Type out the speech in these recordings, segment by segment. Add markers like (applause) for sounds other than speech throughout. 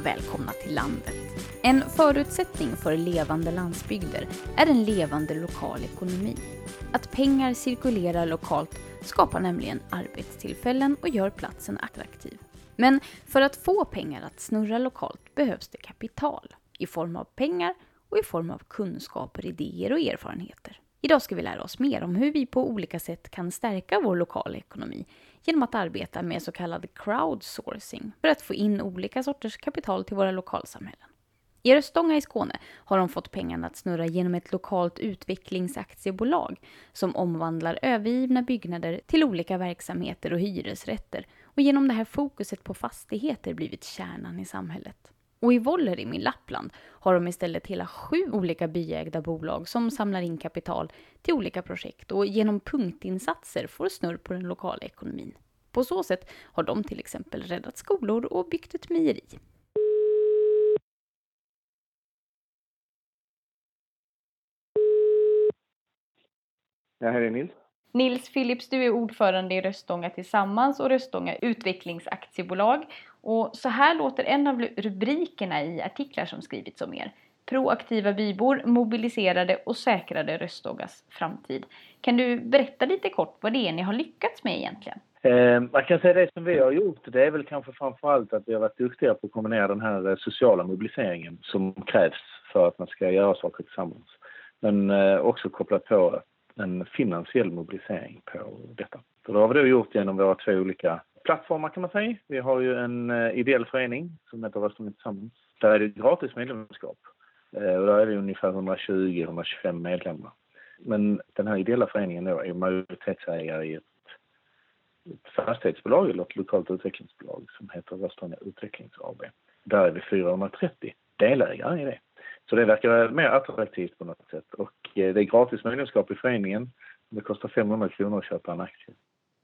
Och välkomna till landet. En förutsättning för levande landsbygder är en levande lokal ekonomi. Att pengar cirkulerar lokalt skapar nämligen arbetstillfällen och gör platsen attraktiv. Men för att få pengar att snurra lokalt behövs det kapital i form av pengar och i form av kunskaper, idéer och erfarenheter. Idag ska vi lära oss mer om hur vi på olika sätt kan stärka vår lokala ekonomi genom att arbeta med så kallad crowdsourcing för att få in olika sorters kapital till våra lokalsamhällen. I Röstånga i Skåne har de fått pengarna att snurra genom ett lokalt utvecklingsaktiebolag som omvandlar övergivna byggnader till olika verksamheter och hyresrätter och genom det här fokuset på fastigheter blivit kärnan i samhället. Och i Vollerim i Lappland har de istället hela sju olika byägda bolag som samlar in kapital till olika projekt och genom punktinsatser får snurr på den lokala ekonomin. På så sätt har de till exempel räddat skolor och byggt ett mejeri. Ja, här är Nils. Nils Philips, du är ordförande i Röstånga Tillsammans och Röstånga Utvecklingsaktiebolag. Och så här låter en av rubrikerna i artiklar som skrivits om er. Proaktiva bybor mobiliserade och säkrade Röstågas framtid. Kan du berätta lite kort vad det är ni har lyckats med egentligen? Eh, man kan säga det som vi har gjort, det är väl kanske framförallt att vi har varit duktiga på att kombinera den här eh, sociala mobiliseringen som krävs för att man ska göra saker tillsammans. Men eh, också kopplat på en finansiell mobilisering på detta. Så det har vi då gjort genom våra två olika plattformar kan man säga. Vi har ju en eh, ideell förening som heter Röstningen Tillsammans. Där är det gratis medlemskap. Eh, och där är det ungefär 120-125 medlemmar. Men den här ideella föreningen då är majoritetsägare i ett, ett fastighetsbolag eller ett lokalt utvecklingsbolag som heter Röstånga Utvecklings AB. Där är vi 430 delägare i det. Så det verkar mer attraktivt på något sätt. Och eh, det är gratis medlemskap i föreningen. Det kostar 500 kronor att köpa en aktie.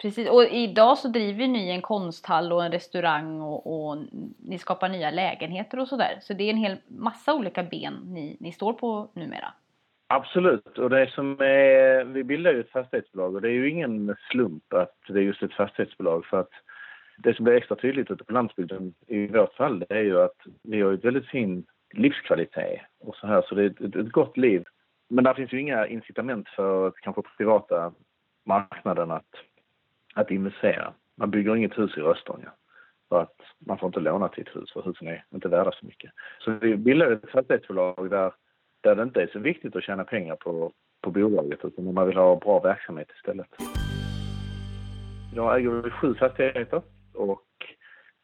Precis, och idag så driver ni en konsthall och en restaurang och, och ni skapar nya lägenheter och sådär. Så det är en hel massa olika ben ni, ni står på numera. Absolut, och det som är, vi bildar ju ett fastighetsbolag och det är ju ingen slump att det är just ett fastighetsbolag för att det som blir extra tydligt ute på landsbygden i vårt fall det är ju att vi har ett väldigt fin livskvalitet och så här så det är ett, ett gott liv. Men där finns ju inga incitament för kanske privata marknaden att att investera. Man bygger inget hus i Röstånga för att man får inte låna till ett hus för husen är inte värda så mycket. Så vi bildade ett fastighetsbolag där, där det inte är så viktigt att tjäna pengar på, på bolaget utan man vill ha bra verksamhet istället. Idag äger vi sju fastigheter och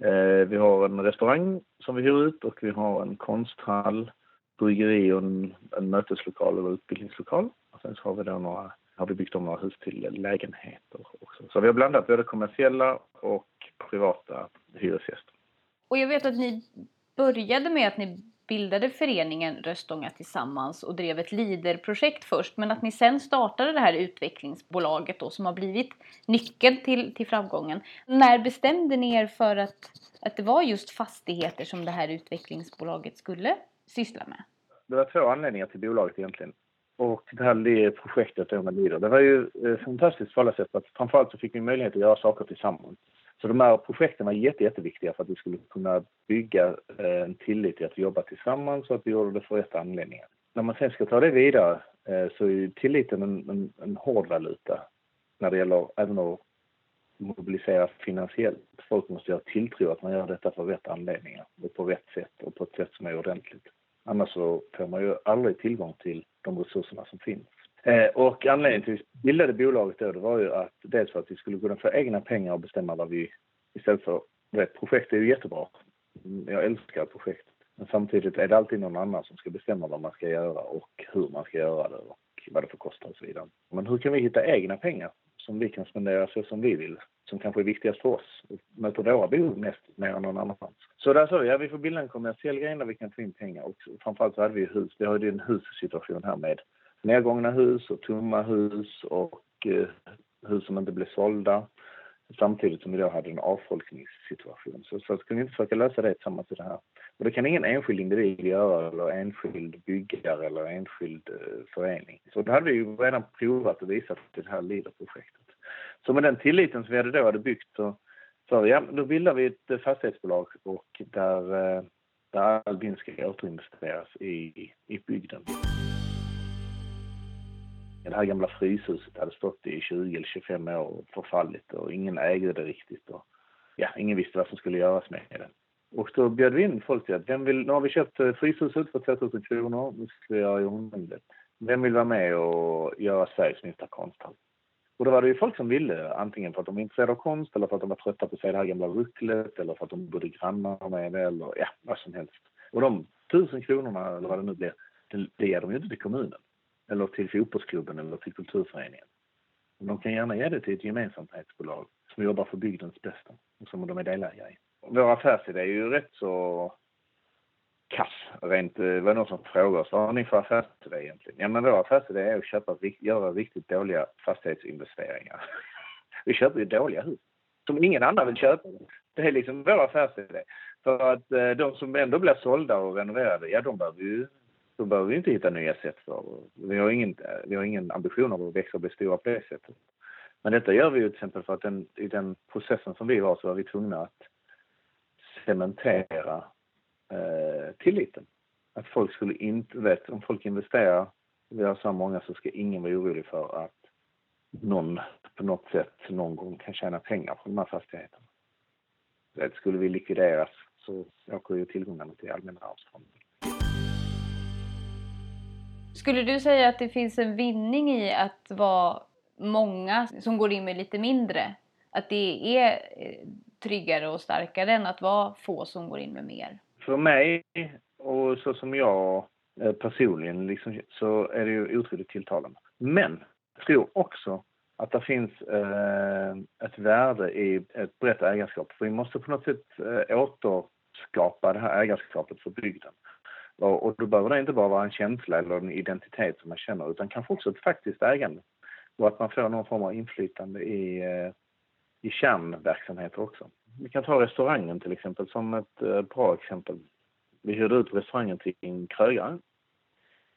eh, vi har en restaurang som vi hyr ut och vi har en konsthall, bryggeri och en, en möteslokal eller utbildningslokal. Och sen så har vi då några har vi byggt om några hus till lägenheter också. Så vi har blandat både kommersiella och privata hyresgäster. Och jag vet att ni började med att ni bildade föreningen Röstånga Tillsammans och drev ett LIDER-projekt först men att ni sen startade det här utvecklingsbolaget då som har blivit nyckeln till, till framgången. När bestämde ni er för att, att det var just fastigheter som det här utvecklingsbolaget skulle syssla med? Det var två anledningar till bolaget egentligen och det här projektet då med Leader, det var ju eh, fantastiskt på alla sätt. Att framförallt så fick vi möjlighet att göra saker tillsammans. Så de här projekten var jätte, jätteviktiga för att vi skulle kunna bygga eh, en tillit till att jobba tillsammans och att vi gjorde det för rätt anledningar. När man sen ska ta det vidare eh, så är ju tilliten en, en, en hård valuta när det gäller även att mobilisera finansiellt. Folk måste ha tilltro att man gör detta för rätt anledningar och på rätt sätt och på ett sätt som är ordentligt. Annars så får man ju aldrig tillgång till de resurserna som finns. Eh, och anledningen till att vi bildade bolaget då, det var ju att dels för att vi skulle kunna få egna pengar och bestämma vad vi istället för, vet, projekt är ju jättebra. Mm, jag älskar projekt. Men samtidigt är det alltid någon annan som ska bestämma vad man ska göra och hur man ska göra det och vad det får kosta och så vidare. Men hur kan vi hitta egna pengar som vi kan spendera så som vi vill? Som kanske är viktigast för oss möter våra behov mest mer än någon annanstans. Så där sa vi, ja vi får bilda en kommersiell grej där vi kan få in pengar Och Framförallt så hade vi hus. Vi har ju en hussituation här med nedgångna hus och tomma hus och eh, hus som inte blev sålda. Samtidigt som vi då hade en avfolkningssituation. Så, så skulle vi inte försöka lösa det tillsammans i det här. Och det kan ingen enskild individ göra eller enskild byggare eller enskild eh, förening. Så det hade vi ju redan provat och visat i det här LIDER-projektet. Så med den tilliten som vi hade då hade byggt så Så ja, då bildar vi ett eh, fastighetsbolag och där, eh, där all vinst ska återinvesteras i, i bygden. Det här gamla fryshuset hade stått i 20 eller 25 år och förfallit och ingen ägde det riktigt. Och, ja, ingen visste vad som skulle göras med det. Och då bjöd vi in folk till att, vem vill, nu har vi köpt eh, Fryshuset för 2000 kronor, nu ska vi göra i ordning det. Vem vill vara med och göra Sveriges minsta konsthall? Och då var det ju folk som ville, antingen för att de var intresserade av konst eller för att de var trötta på att se det här gamla rucklet eller för att de bodde grannar med det eller ja, vad som helst. Och de tusen kronorna eller vad det nu blir, det, det ger de ju inte till kommunen eller till fotbollsklubben eller till kulturföreningen. De kan gärna ge det till ett gemensamhetsbolag som jobbar för bygdens bästa och som de är delägare i. Vår affärsidé är ju rätt så kass rent, eh, det var någon som frågade oss, vad har ni för affärsidé egentligen? Ja men vår affärsidé är att köpa, göra riktigt dåliga fastighetsinvesteringar. (laughs) Vi köper ju dåliga hus som ingen annan vill köpa. Det är liksom vår affärsidé. För att eh, de som ändå blir sålda och renoverade, ja de behöver ju då behöver vi inte hitta nya sätt för. Vi har ingen, vi har ingen ambition av att växa och bli stora på det sättet. Men detta gör vi ju till exempel för att den, i den processen som vi var så var vi tvungna att cementera eh, tilliten. Att folk skulle inte, vet, om folk investerar, vi har så många så ska ingen vara orolig för att någon på något sätt någon gång kan tjäna pengar på de här fastigheterna. Skulle vi likvideras så åker ju tillgångarna till Allmänna arvsfonden. Skulle du säga att det finns en vinning i att vara många som går in med lite mindre? Att det är eh, tryggare och starkare än att vara få som går in med mer? För mig och så som jag eh, personligen liksom, så är det ju otroligt tilltalande. Men jag tror också att det finns eh, ett värde i ett brett ägarskap. För vi måste på något sätt eh, återskapa det här ägarskapet för bygden. Och, och då behöver det inte bara vara en känsla eller en identitet som man känner utan kanske också ett faktiskt ägande. Och att man får någon form av inflytande i, eh, i kärnverksamheter också. Vi kan ta restaurangen till exempel som ett eh, bra exempel. Vi hyrde ut restaurangen till en krögare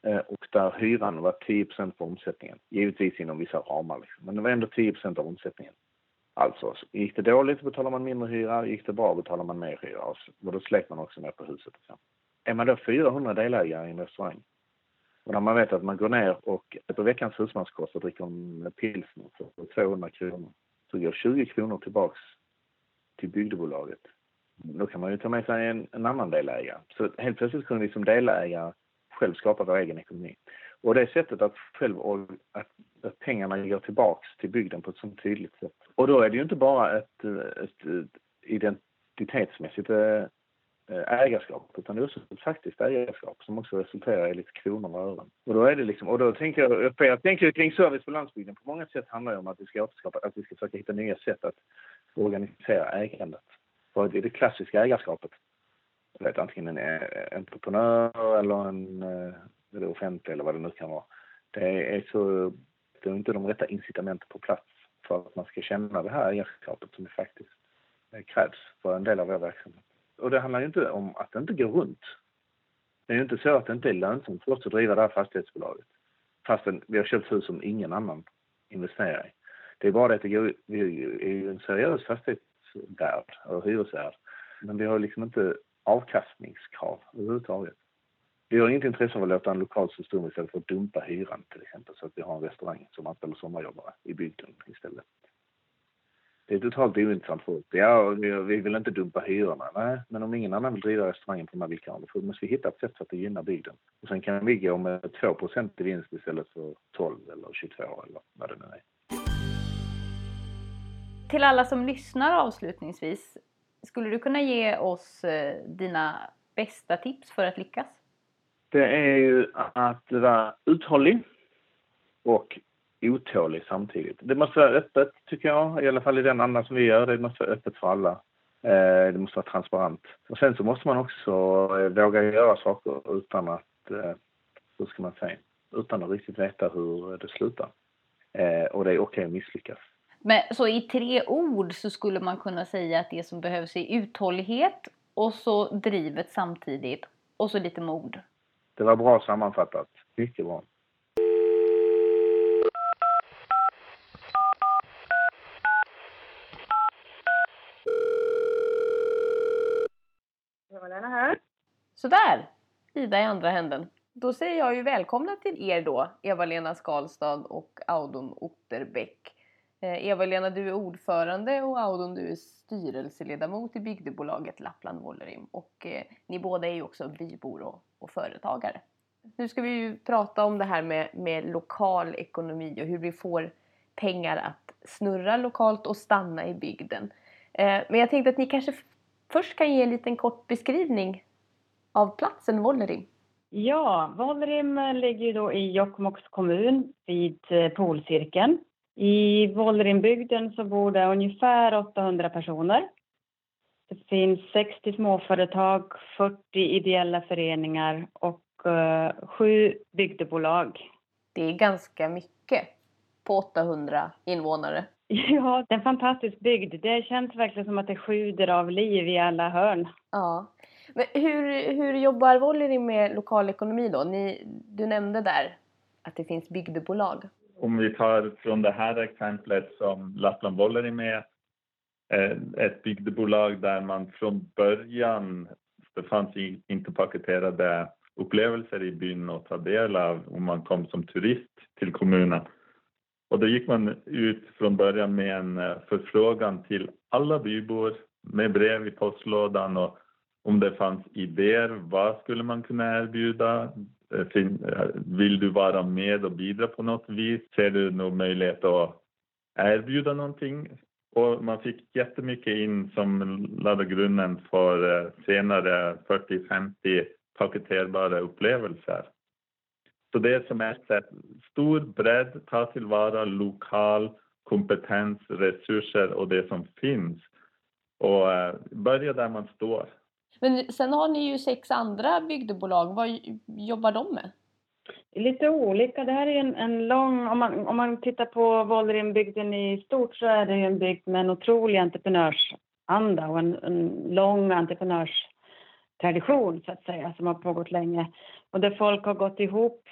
eh, och där hyran var 10% på omsättningen. Givetvis inom vissa ramar liksom. men det var ändå 10% av omsättningen. Alltså, gick det dåligt betalar man mindre hyra, gick det bra betalar man mer hyra och då släpper man också ner på huset. till exempel. Är man då 400 delägare i en restaurang och när man vet att man går ner och på veckans husmanskost och dricker en pilsner för 200 kronor så går 20 kronor tillbaks till bygdebolaget. Då kan man ju ta med sig en, en annan delägare. Så helt plötsligt kunde vi som delägare själv skapa vår egen ekonomi. Och det sättet att själv att, att pengarna går tillbaks till bygden på ett så tydligt sätt. Och då är det ju inte bara ett, ett, ett identitetsmässigt eh, Eh, ägarskap utan det är också ett faktiskt ägarskap som också resulterar i lite kronor och ören. Och då är det liksom, och då tänker jag, jag tänker kring service på landsbygden på många sätt handlar det om att vi ska återskapa, att vi ska försöka hitta nya sätt att organisera ägandet. För är det klassiska ägarskapet, jag vet, antingen en eh, entreprenör eller en eh, eller offentlig eller vad det nu kan vara. Det är så, det är inte de rätta incitamenten på plats för att man ska känna det här ägarskapet som det faktiskt krävs för en del av vår verksamhet. Och det handlar ju inte om att det inte går runt. Det är ju inte så att det inte är lönsamt för oss att driva det här fastighetsbolaget. Fastän vi har köpt hus som ingen annan investerar i. Det är bara det att det går, vi är ju en seriös fastighetsvärd och hyresvärd. Men vi har liksom inte avkastningskrav överhuvudtaget. Vi har inget intresse av att låta en lokal stå stum istället för att dumpa hyran till exempel så att vi har en restaurang som anställer sommarjobbare i bygden istället. Det är totalt ointressant för oss. Ja, vi vill inte dumpa hyrorna. Nej, men om ingen annan vill driva restaurangen på de här villkoren då måste vi hitta ett sätt så att det gynnar bygden. Och sen kan vi gå med 2 i vinst istället för 12 eller 22 eller vad det nu är. Till alla som lyssnar avslutningsvis, skulle du kunna ge oss eh, dina bästa tips för att lyckas? Det är ju att vara uthållig och otålig samtidigt. Det måste vara öppet, tycker jag, i alla fall i den andan som vi gör. Det måste vara öppet för alla. Eh, det måste vara transparent. Och sen så måste man också eh, våga göra saker utan att, eh, hur ska man säga, utan att riktigt veta hur det slutar. Och det är okej okay att misslyckas. Men så i tre ord så skulle man kunna säga att det som behövs är uthållighet och så drivet samtidigt och så lite mod. Det var bra sammanfattat. Mycket bra. Sådär, Ida i andra händen. Då säger jag ju välkomna till er då, Eva-Lena Skalstad och Audun Otterbäck. Eh, Eva-Lena, du är ordförande och Audun, du är styrelseledamot i bygdebolaget Lappland Wollerim. Och eh, ni båda är ju också bybor och, och, företagare. Nu ska vi ju prata om det här med, med lokal ekonomi och hur vi får pengar att snurra lokalt och stanna i bygden. Eh, men jag tänkte att ni kanske först kan ge en liten kort beskrivning av platsen Wollerim. Ja, Wollerim ligger då i Jokkmokks kommun vid eh, Polcirkeln. I Wollerimbygden så bor det ungefär 800 personer. Det finns 60 småföretag, 40 ideella föreningar och uh, sju bygdebolag. Det är ganska mycket på 800 invånare. (laughs) Ja, det är en fantastisk bygd. Det känns verkligen som att det sjuder av liv i alla hörn. Ja. Men hur, hur jobbar Volleri med lokal ekonomi då? Ni, du nämnde där att det finns bygdebolag. Om vi tar från det här exemplet som Lappland Volleri med, eh, ett bygdebolag där man från början, det fanns inte paketerade upplevelser i byn att ta del av om man kom som turist till kommunen. Och då gick man ut från början med en eh, förfrågan till alla bybor med brev i postlådan och om det fanns idéer, vad skulle man kunna erbjuda? Eh, eh, vill du vara med och bidra på något vis? Ser du någon möjlighet att erbjuda någonting? Och man fick jättemycket in som lade grunden för senare 40-50 paketerbara upplevelser. Så det är som ett sätt, stor bredd, ta tillvara lokal kompetens, resurser och det som finns och uh, börja där man står. Men sen har ni ju sex andra bygdebolag. Vad jobbar de med? Lite olika. Det här är en, en lång... Om man, om man tittar på Vålrimbygden i stort så är det ju en bygd med en otrolig entreprenörsanda och en, en lång tradition så att säga som har pågått länge och där folk har gått ihop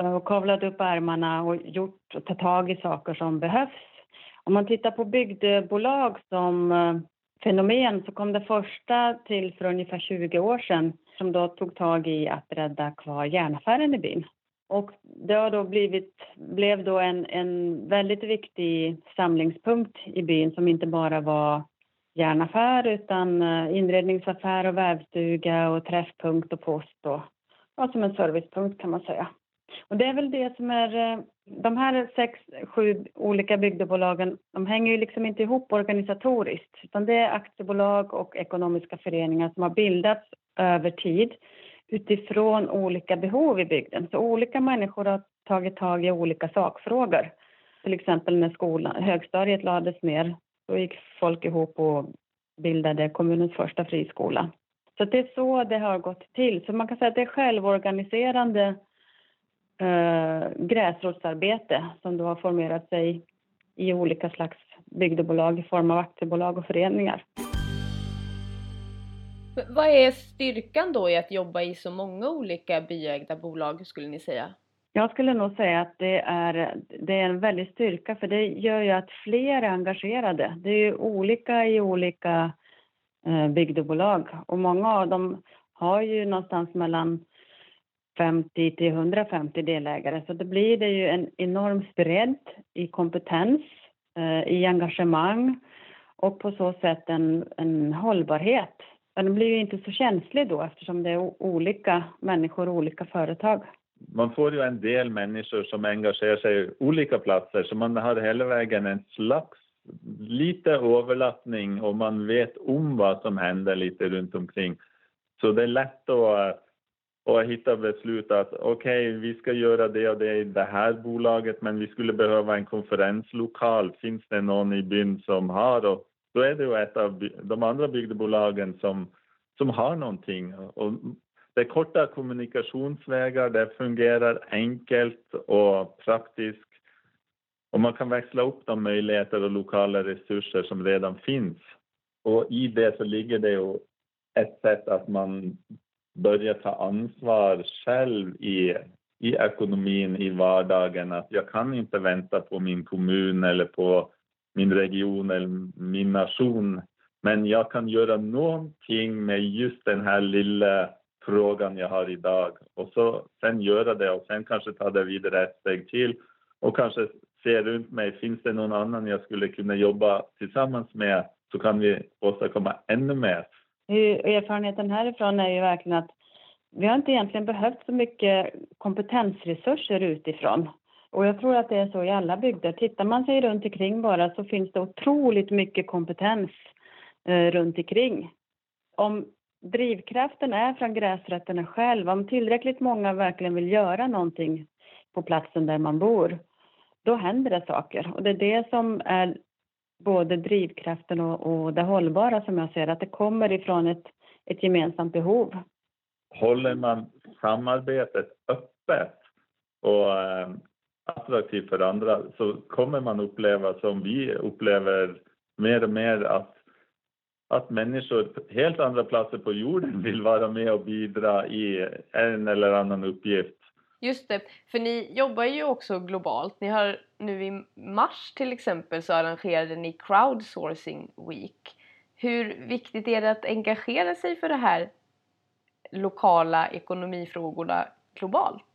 eh, och kavlat upp ärmarna och gjort och tagit tag i saker som behövs. Om man tittar på bygdebolag som eh, fenomen så kom det första till för ungefär 20 år sedan som då tog tag i att rädda kvar järnaffären i byn. Och det har då blivit, blev då en, en väldigt viktig samlingspunkt i byn som inte bara var järnaffär utan eh, inredningsaffär och vävstuga och träffpunkt och post och ja, som en servicepunkt kan man säga. Och det är väl det som är, eh, de här sex, sju olika bygdebolagen, de hänger ju liksom inte ihop organisatoriskt, utan det är aktiebolag och ekonomiska föreningar som har bildats över tid utifrån olika behov i bygden. Så olika människor har tagit tag i olika sakfrågor. Till exempel när skolan, högstadiet lades ner, då gick folk ihop och bildade kommunens första friskola. Så det är så det har gått till. Så man kan säga att det är självorganiserande eh, gräsrotsarbete som då har formerat sig i olika slags bygdebolag i form av aktiebolag och föreningar. Vad är styrkan då i att jobba i så många olika byägda bolag skulle ni säga? Jag skulle nog säga att det är, det är en väldig styrka för det gör ju att fler är engagerade. Det är ju olika i olika Eh, bygdebolag och många av dem har ju någonstans mellan 50 till 150 delägare så då blir det ju en enorm bredd i kompetens, eh, i engagemang och på så sätt en, en hållbarhet. Den blir ju inte så känslig då eftersom det är olika människor och olika företag. Man får ju en del människor som engagerar sig i olika platser så man har hela vägen en slags lite överlappning och man vet om vad som händer lite runt omkring. Så det är lätt att, att hitta beslut att okej, okay, vi ska göra det och det i det här bolaget, men vi skulle behöva en konferenslokal. Finns det någon i byn som har? Och då är det ju ett av de andra bygdebolagen som, som har någonting. Och det är korta kommunikationsvägar, det fungerar enkelt och praktiskt och man kan växla upp de möjligheter och lokala resurser som redan finns. Och i det så ligger det ju ett sätt att man börjar ta ansvar själv i, i ekonomin i vardagen. Att jag kan inte vänta på min kommun eller på min region eller min nation. Men jag kan göra någonting med just den här lilla frågan jag har idag och så sen göra det och sen kanske ta det vidare ett steg till och kanske se runt mig, finns det någon annan jag skulle kunna jobba tillsammans med så kan vi åstadkomma ännu mer. Erfarenheten härifrån är ju verkligen att vi har inte egentligen behövt så mycket kompetensresurser utifrån. Och jag tror att det är så i alla bygder. Tittar man sig runt omkring bara så finns det otroligt mycket kompetens eh, runt omkring. Om drivkraften är från gräsrötterna själva, om tillräckligt många verkligen vill göra någonting på platsen där man bor, då händer det saker. Och det är det som är både drivkraften och, och det hållbara som jag ser att det kommer ifrån ett, ett gemensamt behov. Håller man samarbetet öppet och eh, attraktivt för andra så kommer man uppleva som vi upplever mer och mer att, att människor på helt andra platser på jorden vill vara med och bidra i en eller annan uppgift Just det, för ni jobbar ju också globalt. Ni har nu i mars till exempel så arrangerade ni Crowdsourcing Week. Hur viktigt är det att engagera sig för det här lokala ekonomifrågorna globalt?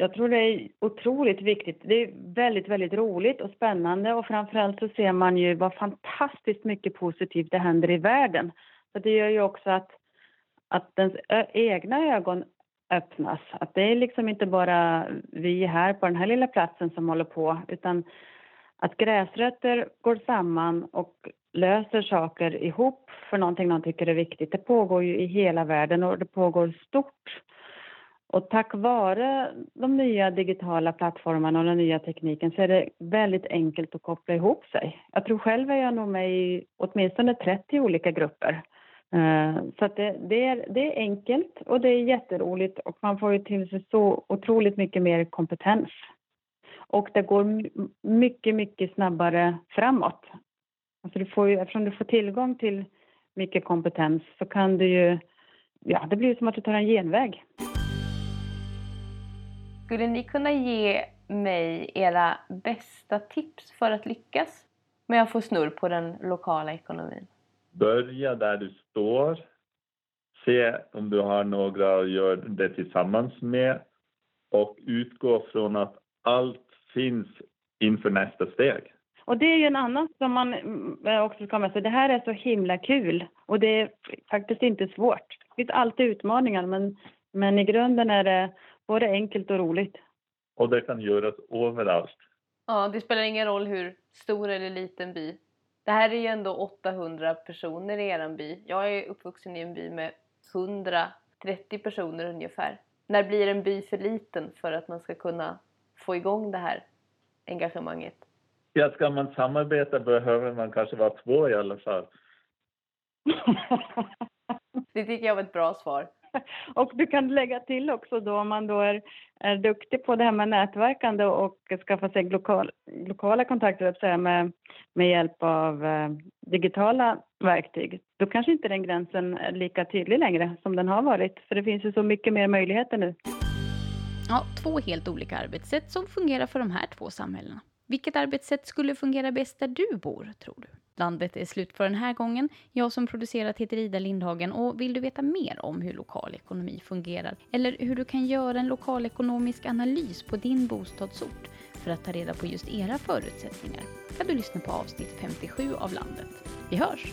Jag tror det är otroligt viktigt. Det är väldigt, väldigt roligt och spännande och framförallt så ser man ju vad fantastiskt mycket positivt det händer i världen. Så det gör ju också att, att ens egna ögon öppnas. Att det är liksom inte bara vi här på den här lilla platsen som håller på utan att gräsrötter går samman och löser saker ihop för någonting de tycker är viktigt. Det pågår ju i hela världen och det pågår stort. Och tack vare de nya digitala plattformarna och den nya tekniken så är det väldigt enkelt att koppla ihop sig. Jag tror själv är jag nog med i åtminstone 30 olika grupper eh, så att det, det, är, det är enkelt och det är jätteroligt och man får ju till sig så otroligt mycket mer kompetens. Och det går mycket, mycket snabbare framåt. Alltså du får ju, eftersom du får tillgång till mycket kompetens så kan du ju, ja det blir som att du tar en genväg. Skulle ni kunna ge mig era bästa tips för att lyckas med att få snurr på den lokala ekonomin? Börja där du står. Se om du har några att göra det tillsammans med och utgå från att allt finns inför nästa steg. Och det är ju en annan som man mm, också ska med sig. Det här är så himla kul och det är faktiskt inte svårt. Det finns alltid utmaningar men, men i grunden är det både enkelt och roligt. Och det kan göras överallt. Ja, det spelar ingen roll hur stor eller liten by det här är ju ändå 800 personer i eran by. Jag är uppvuxen i en by med 130 personer ungefär. När blir en by för liten för att man ska kunna få igång det här engagemanget? Ja, ska man samarbeta behöver man kanske vara två i alla fall. (laughs) det tycker jag var ett bra svar. (laughs) Och du kan lägga till också då om man då är, är duktig på det här med nätverkande och skaffa sig lokal, lokala kontakter säga, med, med hjälp av eh, digitala verktyg. Då kanske inte den gränsen är lika tydlig längre som den har varit. För det finns ju så mycket mer möjligheter nu. Ja, två helt olika arbetssätt som fungerar för de här två samhällena. Vilket arbetssätt skulle fungera bäst där du bor, tror du? Landet är slut för den här gången. Jag som producerat heter Ida Lindhagen och vill du veta mer om hur lokal ekonomi fungerar eller hur du kan göra en lokalekonomisk analys på din bostadsort för att ta reda på just era förutsättningar kan du lyssna på avsnitt 57 av Landet. Vi hörs!